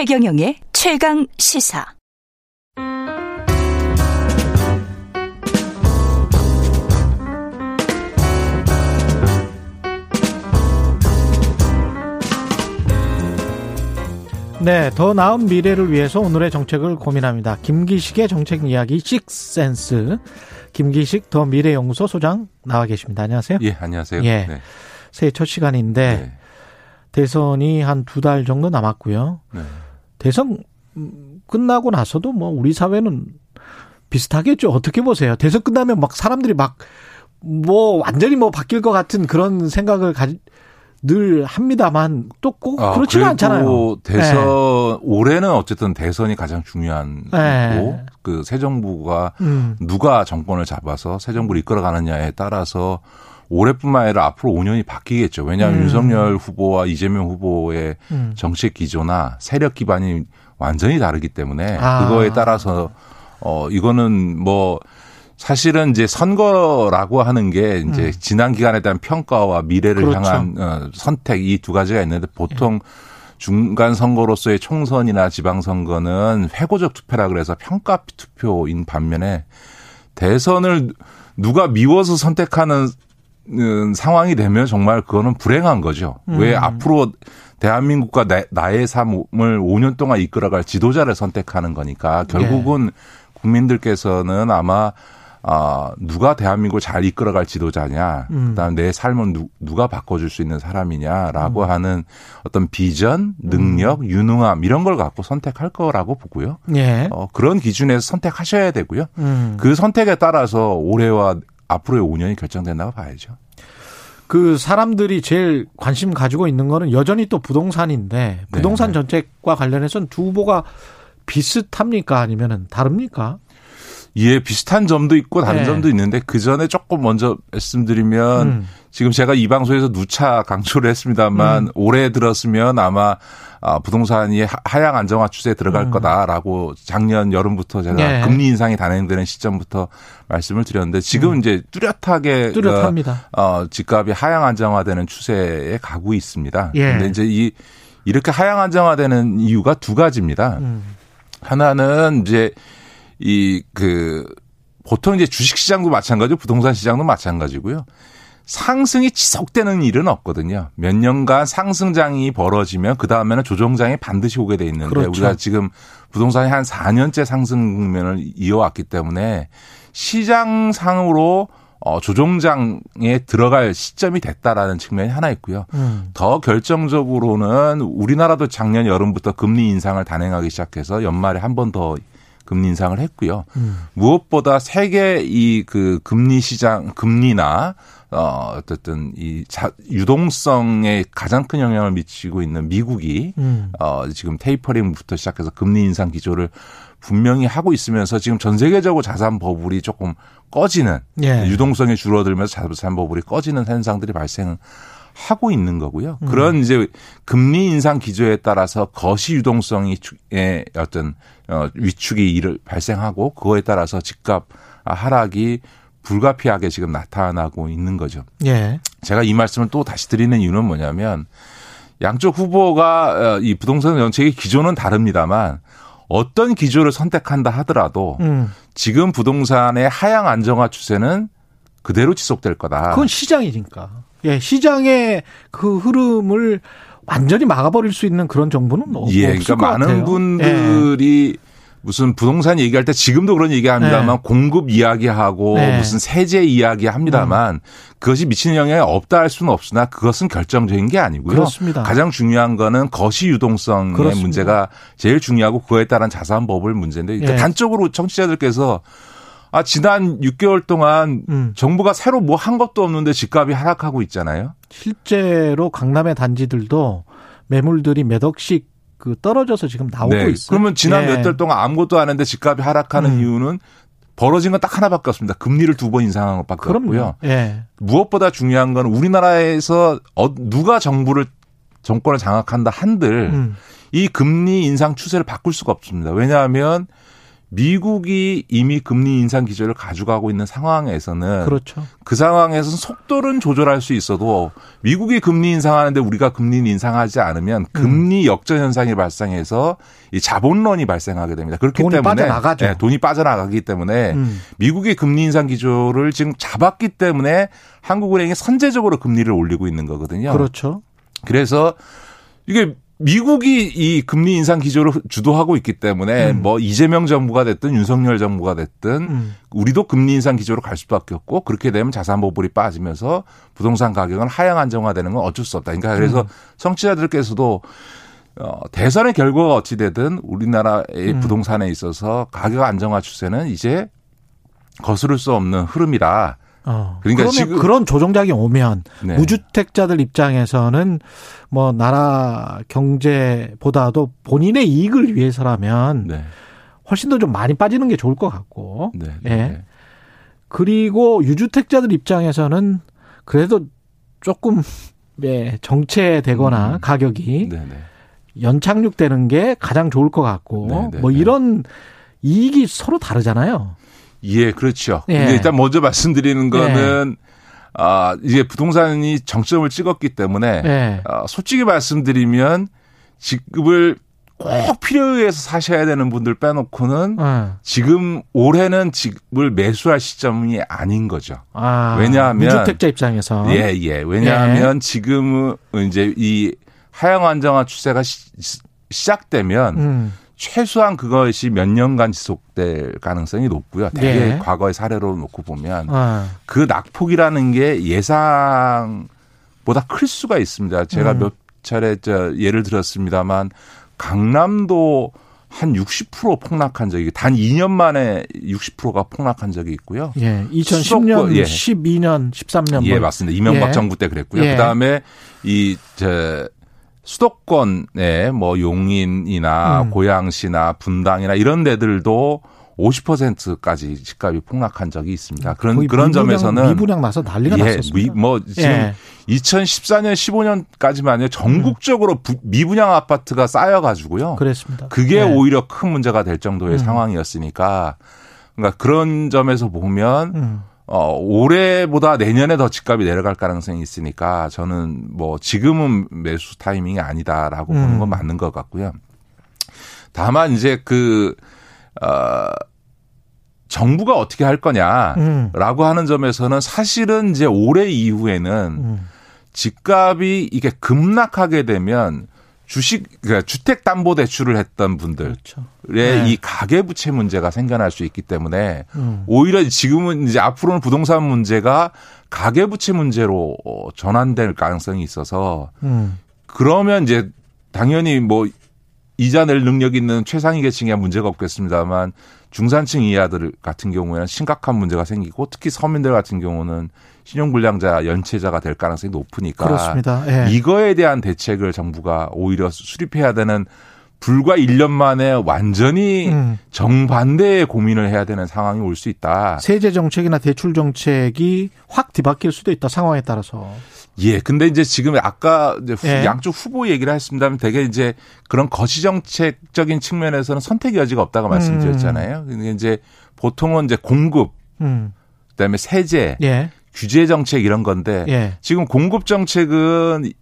최경영의 최강 시사. 네, 더 나은 미래를 위해서 오늘의 정책을 고민합니다. 김기식의 정책 이야기 식센스. 김기식 더 미래연구소 소장 나와 계십니다. 안녕하세요. 예, 안녕하세요. 예. 네. 새해 첫 시간인데 네. 대선이 한 두 달 정도 남았고요. 네. 대선 끝나고 나서도 뭐 우리 사회는 비슷하겠죠. 어떻게 보세요? 대선 끝나면 막 사람들이 막 뭐 완전히 뭐 바뀔 것 같은 그런 생각을 가지 늘 합니다만 또꼭 아, 그렇지는 않잖아요. 대선 네. 올해는 어쨌든 대선이 가장 중요한 네. 거고 그 새 정부가 음. 누가 정권을 잡아서 새 정부를 이끌어가느냐에 따라서 올해뿐만 아니라 앞으로 5년이 바뀌겠죠. 왜냐하면 음. 윤석열 후보와 이재명 후보의 음. 정책 기조나 세력 기반이 완전히 다르기 때문에 아. 그거에 따라서 어 이거는 뭐 사실은 이제 선거라고 하는 게 이제 음. 지난 기간에 대한 평가와 미래를 그렇죠. 향한 어, 선택 이 두 가지가 있는데 보통 예. 중간 선거로서의 총선이나 지방 선거는 회고적 투표라 그래서 평가 투표인 반면에 대선을 누가 미워서 선택하는 음, 상황이 되면 정말 그거는 불행한 거죠. 음. 왜 앞으로 대한민국과 나, 의 삶을 5년 동안 이끌어갈 지도자를 선택하는 거니까 결국은 네. 국민들께서는 아마 아, 누가 대한민국을 잘 이끌어갈 지도자냐, 음. 그다음 내 삶을 누, 누가 바꿔줄 수 있는 사람이냐라고 음. 하는 어떤 비전, 능력, 음. 유능함 이런 걸 갖고 선택할 거라고 보고요. 예. 어, 그런 기준에서 선택하셔야 되고요. 음. 그 선택에 따라서 올해와 앞으로의 5년이 결정된다고 봐야죠. 그 사람들이 제일 관심 가지고 있는 거는 여전히 또 부동산인데 부동산 네. 정책과 관련해서는 두 후보가 비슷합니까 아니면은 다릅니까? 예, 비슷한 점도 있고 다른 네. 점도 있는데 그 전에 조금 먼저 말씀드리면 음. 지금 제가 이 방송에서 누차 강조를 했습니다만 음. 올해 들었으면 아마 아, 부동산이 하향 안정화 추세에 들어갈 음. 거다라고 작년 여름부터 제가 네. 금리 인상이 단행되는 시점부터 말씀을 드렸는데 지금 음. 이제 뚜렷하게 뚜렷합니다. 그, 어, 집값이 하향 안정화되는 추세에 가고 있습니다. 예. 근데 이제 이 이렇게 하향 안정화되는 이유가 두 가지입니다. 음. 하나는 이제 이그 보통 이제 주식 시장도 마찬가지고 부동산 시장도 마찬가지고요. 상승이 지속되는 일은 없거든요. 몇 년간 상승장이 벌어지면 그 다음에는 조정장이 반드시 오게 돼 있는데 그렇죠. 우리가 지금 부동산이 한 4년째 상승 국면을 이어왔기 때문에 시장상으로 어, 조정장에 들어갈 시점이 됐다라는 측면이 하나 있고요. 음. 더 결정적으로는 우리나라도 작년 여름부터 금리 인상을 단행하기 시작해서 연말에 한 번 더 금리 인상을 했고요. 음. 무엇보다 세계 이 그 금리 시장 금리나 어 어쨌든 이 자, 유동성에 가장 큰 영향을 미치고 있는 미국이 음. 어 지금 테이퍼링부터 시작해서 금리 인상 기조를 분명히 하고 있으면서 지금 전 세계적으로 자산 버블이 조금 꺼지는 예. 유동성이 줄어들면서 자산 버블이 꺼지는 현상들이 발생 하고 있는 거고요. 음. 그런 이제 금리 인상 기조에 따라서 거시 유동성이 의 어떤 어 위축이 발생하고 그거에 따라서 집값 하락이 불가피하게 지금 나타나고 있는 거죠. 예. 제가 이 말씀을 또 다시 드리는 이유는 뭐냐면 양쪽 후보가 어, 이 부동산 정책의 기조는 다릅니다만 어떤 기조를 선택한다 하더라도 음. 지금 부동산의 하향 안정화 추세는 그대로 지속될 거다. 그건 시장이니까. 예, 시장의 그 흐름을 완전히 막아버릴 수 있는 그런 정보는 뭐 예, 그러니까 많은 같아요. 분들이 예. 무슨 부동산 얘기할 때 지금도 그런 얘기합니다만 네. 공급 이야기하고 네. 무슨 세제 이야기 합니다만 음. 그것이 미치는 영향이 없다 할 수는 없으나 그것은 결정적인 게 아니고요. 그렇습니다. 가장 중요한 거는 거시 유동성의 그렇습니다. 문제가 제일 중요하고 그거에 따른 자산법을 문제인데 예. 단적으로 청취자들께서 아, 지난 6개월 동안 음. 정부가 새로 뭐 한 것도 없는데 집값이 하락하고 있잖아요. 실제로 강남의 단지들도 매물들이 몇 억씩 그 떨어져서 지금 나오고 네. 있어요. 그러면 지난 네. 몇달 동안 아무것도 안 했는데 집값이 하락하는 음. 이유는 벌어진 건 딱 하나밖에 없습니다. 금리를 두 번 인상한 것밖에 그럼요. 없고요. 예. 무엇보다 중요한 건 우리나라에서 어, 누가 정부를 정권을 장악한다 한들 음. 이 금리 인상 추세를 바꿀 수가 없습니다. 왜냐하면 미국이 이미 금리 인상 기조를 가져가고 있는 상황에서는 그렇죠. 그 상황에서는 속도는 조절할 수 있어도 미국이 금리 인상하는데 우리가 금리 인상하지 않으면 금리 음. 역전 현상이 발생해서 이 자본론이 발생하게 됩니다. 그렇기 돈이 때문에 빠져나가죠. 네, 돈이 빠져나가기 때문에 음. 미국이 금리 인상 기조를 지금 잡았기 때문에 한국은행이 선제적으로 금리를 올리고 있는 거거든요. 그렇죠. 그래서 이게 미국이 이 금리 인상 기조를 주도하고 있기 때문에 음. 뭐 이재명 정부가 됐든 윤석열 정부가 됐든 음. 우리도 금리 인상 기조로 갈 수밖에 없고 그렇게 되면 자산 보불이 빠지면서 부동산 가격은 하향 안정화되는 건 어쩔 수 없다. 그러니까 그래서 음. 청취자들께서도 어, 대선의 결과가 어찌 되든 우리나라의 음. 부동산에 있어서 가격 안정화 추세는 이제 거스를 수 없는 흐름이다. 어. 그러니까 지금 그런 조정작이 오면 네. 무주택자들 입장에서는 뭐 나라 경제보다도 본인의 이익을 위해서라면 네. 훨씬 더 좀 많이 빠지는 게 좋을 것 같고. 네. 네. 예. 그리고 유주택자들 입장에서는 그래도 조금 예, 정체되거나 음. 가격이 네, 네. 연착륙되는 게 가장 좋을 것 같고 뭐 이런 이익이 서로 다르잖아요. 예, 그렇죠. 예. 근데 일단 먼저 말씀드리는 예. 거는 예. 아, 이제 부동산이 정점을 찍었기 때문에 예. 아, 솔직히 말씀드리면 지급을 꼭 필요에 의해서 사셔야 되는 분들 빼놓고는 음. 지금 올해는 집을 매수할 시점이 아닌 거죠. 아, 왜냐하면 무주택자 입장에서 예, 예. 왜냐하면 예. 지금은 이제 이 하향 안정화 추세가 시, 작되면 음. 최소한 그것이 몇 년간 지속될 가능성이 높고요. 대개 네. 과거의 사례로 놓고 보면 아. 그 낙폭이라는 게 예상보다 클 수가 있습니다. 제가 음. 몇 차례 저 예를 들었습니다만 강남도 한 60% 폭락한 적이 단 2년 만에 60%가 폭락한 적이 있고요. 예. 2010년, 예. 12년, 13년 예, 뭐. 맞습니다. 이명박 예. 정부 때 그랬고요. 예. 그다음에 이제 수도권의 뭐 용인이나 음. 고양시나 분당이나 이런 데들도 50%까지 집값이 폭락한 적이 있습니다. 그런 그런 미분양, 점에서는 미분양 나서 난리가 예, 났었습니다. 미, 뭐 지금 예. 2014년 15년까지만요 전국적으로 부, 미분양 아파트가 쌓여 가지고요. 그랬습니다. 그게 예. 오히려 큰 문제가 될 정도의 음. 상황이었으니까 그러니까 그런 점에서 보면 음. 어, 올해보다 내년에 더 집값이 내려갈 가능성이 있으니까 저는 뭐 지금은 매수 타이밍이 아니다라고 음. 보는 건 맞는 것 같고요. 다만 이제 그, 어, 정부가 어떻게 할 거냐라고 음. 하는 점에서는 사실은 이제 올해 이후에는 음. 집값이 이게 급락하게 되면 주식 그러니까 주택 담보 대출을 했던 분들의 그렇죠. 네. 이 가계 부채 문제가 생겨날 수 있기 때문에 음. 오히려 지금은 이제 앞으로는 부동산 문제가 가계 부채 문제로 어, 전환될 가능성이 있어서 음. 그러면 이제 당연히 뭐 이자 낼 능력 있는 최상위 계층이야 문제가 없겠습니다만 중산층 이하들 같은 경우에는 심각한 문제가 생기고 특히 서민들 같은 경우는 신용불량자 연체자가 될 가능성이 높으니까 그렇습니다. 예. 이거에 대한 대책을 정부가 오히려 수립해야 되는 불과 1년 만에 완전히 음. 정반대의 고민을 해야 되는 상황이 올 수 있다. 세제 정책이나 대출 정책이 확 뒤바뀔 수도 있다 상황에 따라서. 예. 근데 이제 지금 아까 이제 예. 양쪽 후보 얘기를 했습니다만 되게 이제 그런 거시 정책적인 측면에서는 선택 여지가 없다고 음. 말씀드렸잖아요. 근데 이제 보통은 이제 공급 음. 그다음에 세제 예. 규제 정책 이런 건데 예. 지금 공급 정책은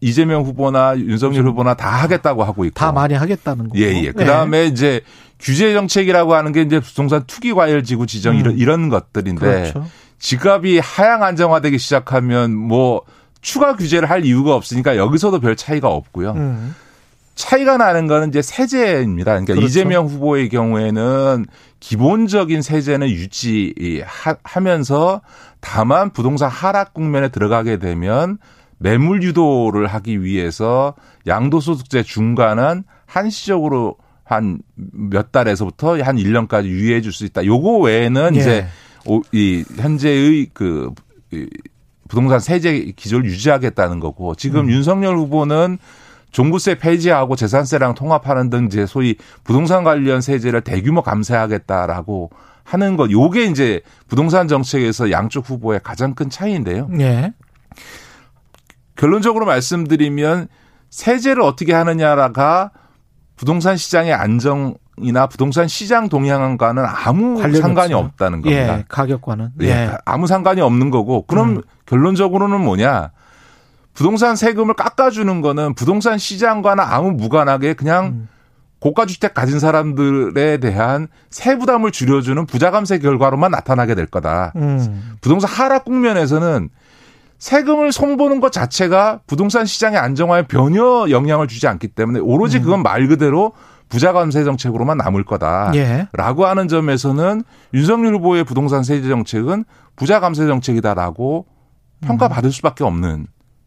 이재명 후보나 윤석열. 후보나 다 하겠다고 하고 있고 다 많이 하겠다는 거고. 예, 예. 그다음에 예. 이제 규제 정책이라고 하는 게 이제 부동산 투기 과열 지구 지정 음. 이런 이런 것들인데 그렇죠. 지갑이 하향 안정화되기 시작하면 뭐 추가 규제를 할 이유가 없으니까 여기서도 별 차이가 없고요. 음. 차이가 나는 거는 이제 세제입니다. 그러니까 그렇죠. 이재명 후보의 경우에는 기본적인 세제는 유지하면서 다만 부동산 하락 국면에 들어가게 되면 매물 유도를 하기 위해서 양도소득세 중간은 한시적으로 한 몇 달에서부터 한 1년까지 유예해 줄 수 있다. 요거 외에는 예. 이제 이 현재의 그 부동산 세제 기조를 유지하겠다는 거고 지금 음. 윤석열 후보는 종부세 폐지하고 재산세랑 통합하는 등 이제 소위 부동산 관련 세제를 대규모 감세하겠다라고 하는 것. 요게 이제 부동산 정책에서 양쪽 후보의 가장 큰 차이인데요. 네. 결론적으로 말씀드리면 세제를 어떻게 하느냐가 부동산 시장의 안정 이나 부동산 시장 동향과는 아무 상관이 없죠. 없다는 겁니다. 예, 가격과는. 예. 예. 아무 상관이 없는 거고 그럼 음. 결론적으로는 뭐냐? 부동산 세금을 깎아주는 거는 부동산 시장과는 아무 무관하게 그냥 음. 고가 주택 가진 사람들에 대한 세 부담을 줄여주는 부자 감세 결과로만 나타나게 될 거다. 음. 부동산 하락 국면에서는 세금을 손보는 것 자체가 부동산 시장의 안정화에 변혀 영향을 주지 않기 때문에 오로지 음. 그건 말 그대로 부자 감세 정책으로만 남을 거다라고 예. 하는 점에서는 윤석열 후보의 부동산 세제 정책은 부자 감세 정책이다라고 음. 평가받을 수밖에 없는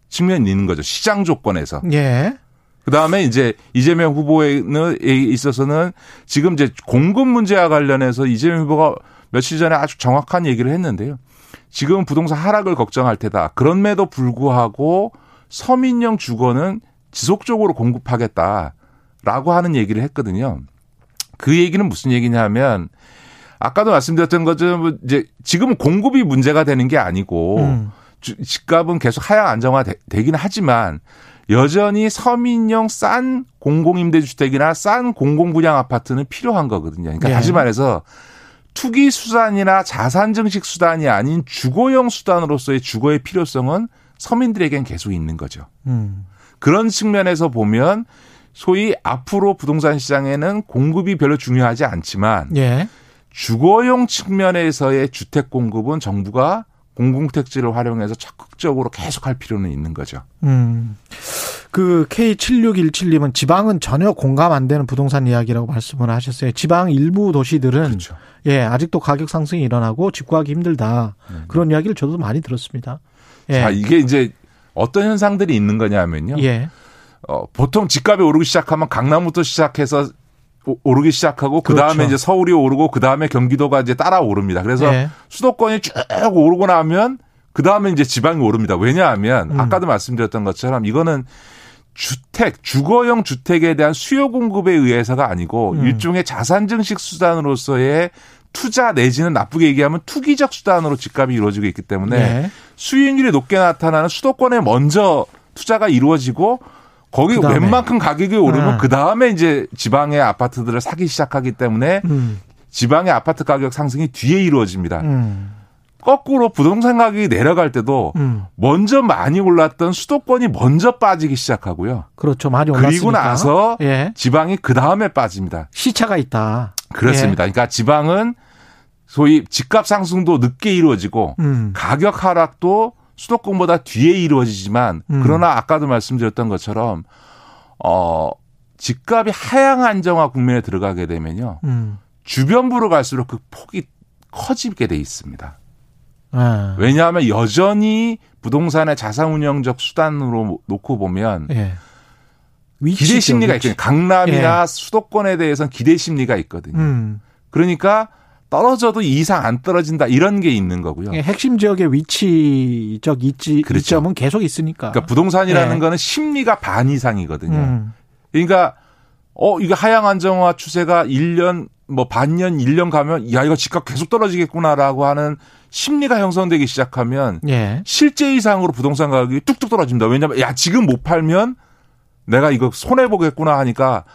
측면이 있는 거죠. 시장 조건에서. 예. 그 다음에 이제 이재명 후보에 있어서는 지금 이제 공급 문제와 관련해서 이재명 후보가 며칠 전에 아주 정확한 얘기를 했는데요. 지금 부동산 하락을 걱정할 테다. 그럼에도 불구하고 서민형 주거는 지속적으로 공급하겠다라고 하는 얘기를 했거든요. 그 얘기는 무슨 얘기냐면 아까도 말씀드렸던 것처럼 이제 지금은 공급이 문제가 되는 게 아니고 음. 집값은 계속 하향 안정화 되긴 하지만 여전히 서민형 싼 공공임대주택이나 싼 공공분양 아파트는 필요한 거거든요. 그러니까 네. 다시 말해서 투기 수단이나 자산 증식 수단이 아닌 주거용 수단으로서의 주거의 필요성은 서민들에겐 계속 있는 거죠. 음. 그런 측면에서 보면 소위 앞으로 부동산 시장에는 공급이 별로 중요하지 않지만 예. 주거용 측면에서의 주택 공급은 정부가 공공택지를 활용해서 적극적으로 계속할 필요는 있는 거죠. 음. 그 K7617님은 지방은 전혀 공감 안 되는 부동산 이야기라고 말씀을 하셨어요. 지방 일부 도시들은 그렇죠. 예, 아직도 가격 상승이 일어나고 집 구하기 힘들다. 네. 그런 이야기를 저도 많이 들었습니다. 예. 자, 이게 이제 어떤 현상들이 있는 거냐면요. 예. 어, 보통 집값이 오르기 시작하면 강남부터 시작해서 오르기 시작하고 그 다음에 그렇죠. 이제 서울이 오르고 그 다음에 경기도가 이제 따라 오릅니다. 그래서 네. 수도권이 쭉 오르고 나면 그 다음에 이제 지방이 오릅니다. 왜냐하면 음. 아까도 말씀드렸던 것처럼 이거는 주택, 주거용 주택에 대한 수요 공급에 의해서가 아니고 음. 일종의 자산 증식 수단으로서의 투자 내지는 나쁘게 얘기하면 투기적 수단으로 집값이 이루어지고 있기 때문에 네. 수익률이 높게 나타나는 수도권에 먼저 투자가 이루어지고 거기 그다음에. 웬만큼 가격이 오르면 네. 그 다음에 이제 지방의 아파트들을 사기 시작하기 때문에 음. 지방의 아파트 가격 상승이 뒤에 이루어집니다. 음. 거꾸로 부동산 가격이 내려갈 때도 음. 먼저 많이 올랐던 수도권이 먼저 빠지기 시작하고요. 그렇죠. 많이 올랐으니까. 그리고 나서 예. 지방이 그 다음에 빠집니다. 시차가 있다. 그렇습니다. 예. 그러니까 지방은 소위 집값 상승도 늦게 이루어지고 음. 가격 하락도 수도권보다 뒤에 이루어지지만 음. 그러나 아까도 말씀드렸던 것처럼 어 집값이 하향 안정화 국면에 들어가게 되면요. 음. 주변부로 갈수록 그 폭이 커지게 돼 있습니다. 아. 왜냐하면 여전히 부동산의 자산 운영적 수단으로 놓고 보면 예. 기대 심리가 있거든요. 강남이나 예. 수도권에 대해서는 기대 심리가 있거든요. 음. 그러니까 떨어져도 이상 안 떨어진다 이런 게 있는 거고요. 예, 핵심 지역의 위치적 이치, 그렇죠. 이점은 계속 있으니까. 그러니까 부동산이라는 예. 거는 심리가 반 이상이거든요. 음. 그러니까 어 이거 하향 안정화 추세가 1년 뭐 반년 1년 가면 야 이거 집값 계속 떨어지겠구나라고 하는 심리가 형성되기 시작하면 예. 실제 이상으로 부동산 가격이 뚝뚝 떨어집니다. 왜냐하면 야 지금 못 팔면 내가 이거 손해 보겠구나 하니까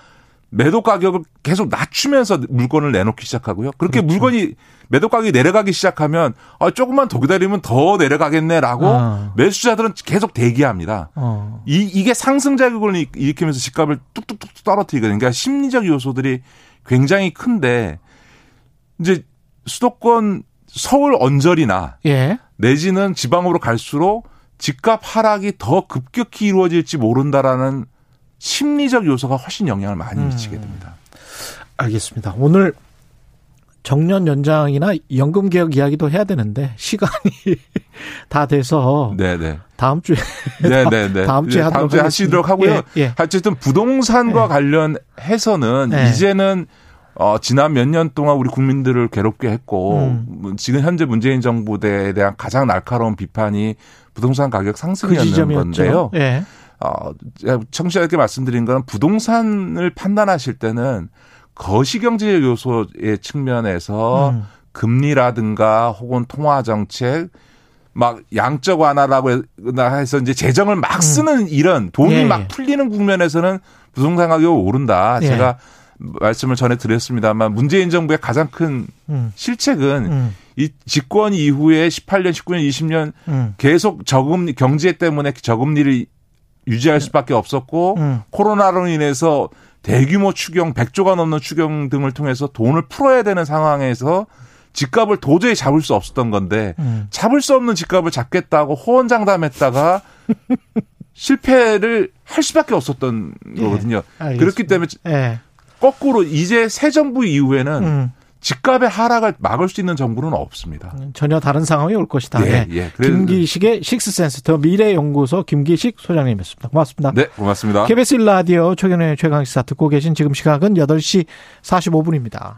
매도 가격을 계속 낮추면서 물건을 내놓기 시작하고요. 그렇게 그렇죠. 물건이 매도 가격이 내려가기 시작하면 아, 조금만 더 기다리면 더 내려가겠네라고 아. 매수자들은 계속 대기합니다. 어. 이, 이게 상승 자격을 일으키면서 집값을 뚝뚝뚝 떨어뜨리거든요. 그러니까 심리적 요소들이 굉장히 큰데 이제 수도권 서울 언저리나 예. 내지는 지방으로 갈수록 집값 하락이 더 급격히 이루어질지 모른다라는 심리적 요소가 훨씬 영향을 많이 음. 미치게 됩니다. 알겠습니다. 오늘 정년 연장이나 연금 개혁 이야기도 해야 되는데 시간이 다 돼서 네네. 네. 다음 주에 네네네. 네. 다음 주에 다음 주에 하시도록 하고요. 예, 예. 어쨌든 부동산과 예. 관련해서는 예. 이제는 어, 지난 몇 년 동안 우리 국민들을 괴롭게 했고, 음. 지금 현재 문재인 정부에 대한 가장 날카로운 비판이 부동산 가격 상승이었는 그 건데요. 예. 어, 청취자께 말씀드린 건 부동산을 판단하실 때는 거시경제 요소의 측면에서 음. 금리라든가 혹은 통화 정책 막 양적 완화라고 해서 이제 재정을 막 음. 쓰는 음. 이런 돈이 예. 막 풀리는 국면에서는 부동산 가격이 오른다. 예. 제가 말씀을 전해 드렸습니다만 문재인 정부의 가장 큰 음. 실책은 음. 이 집권 이후에 18년, 19년, 20년 음. 계속 저금리 경제 때문에 저금리를 유지할 수밖에 없었고 음. 코로나로 인해서 대규모 추경 100조가 넘는 추경 등을 통해서 돈을 풀어야 되는 상황에서 집값을 도저히 잡을 수 없었던 건데 음. 잡을 수 없는 집값을 잡겠다고 호언장담했다가 실패를 할 수밖에 없었던 예. 거거든요. 그렇기 때문에 예. 거꾸로 이제 새 정부 이후에는 음. 집값의 하락을 막을 수 있는 정부는 없습니다. 음, 전혀 다른 상황이 올 것이다. 예, 예. 김기식의 식스센스 더 미래연구소 김기식 소장님이었습니다. 고맙습니다. 네, 고맙습니다. KBS 1라디오 최경영의 최강시사 듣고 계신 지금 시각은 8시 45분입니다.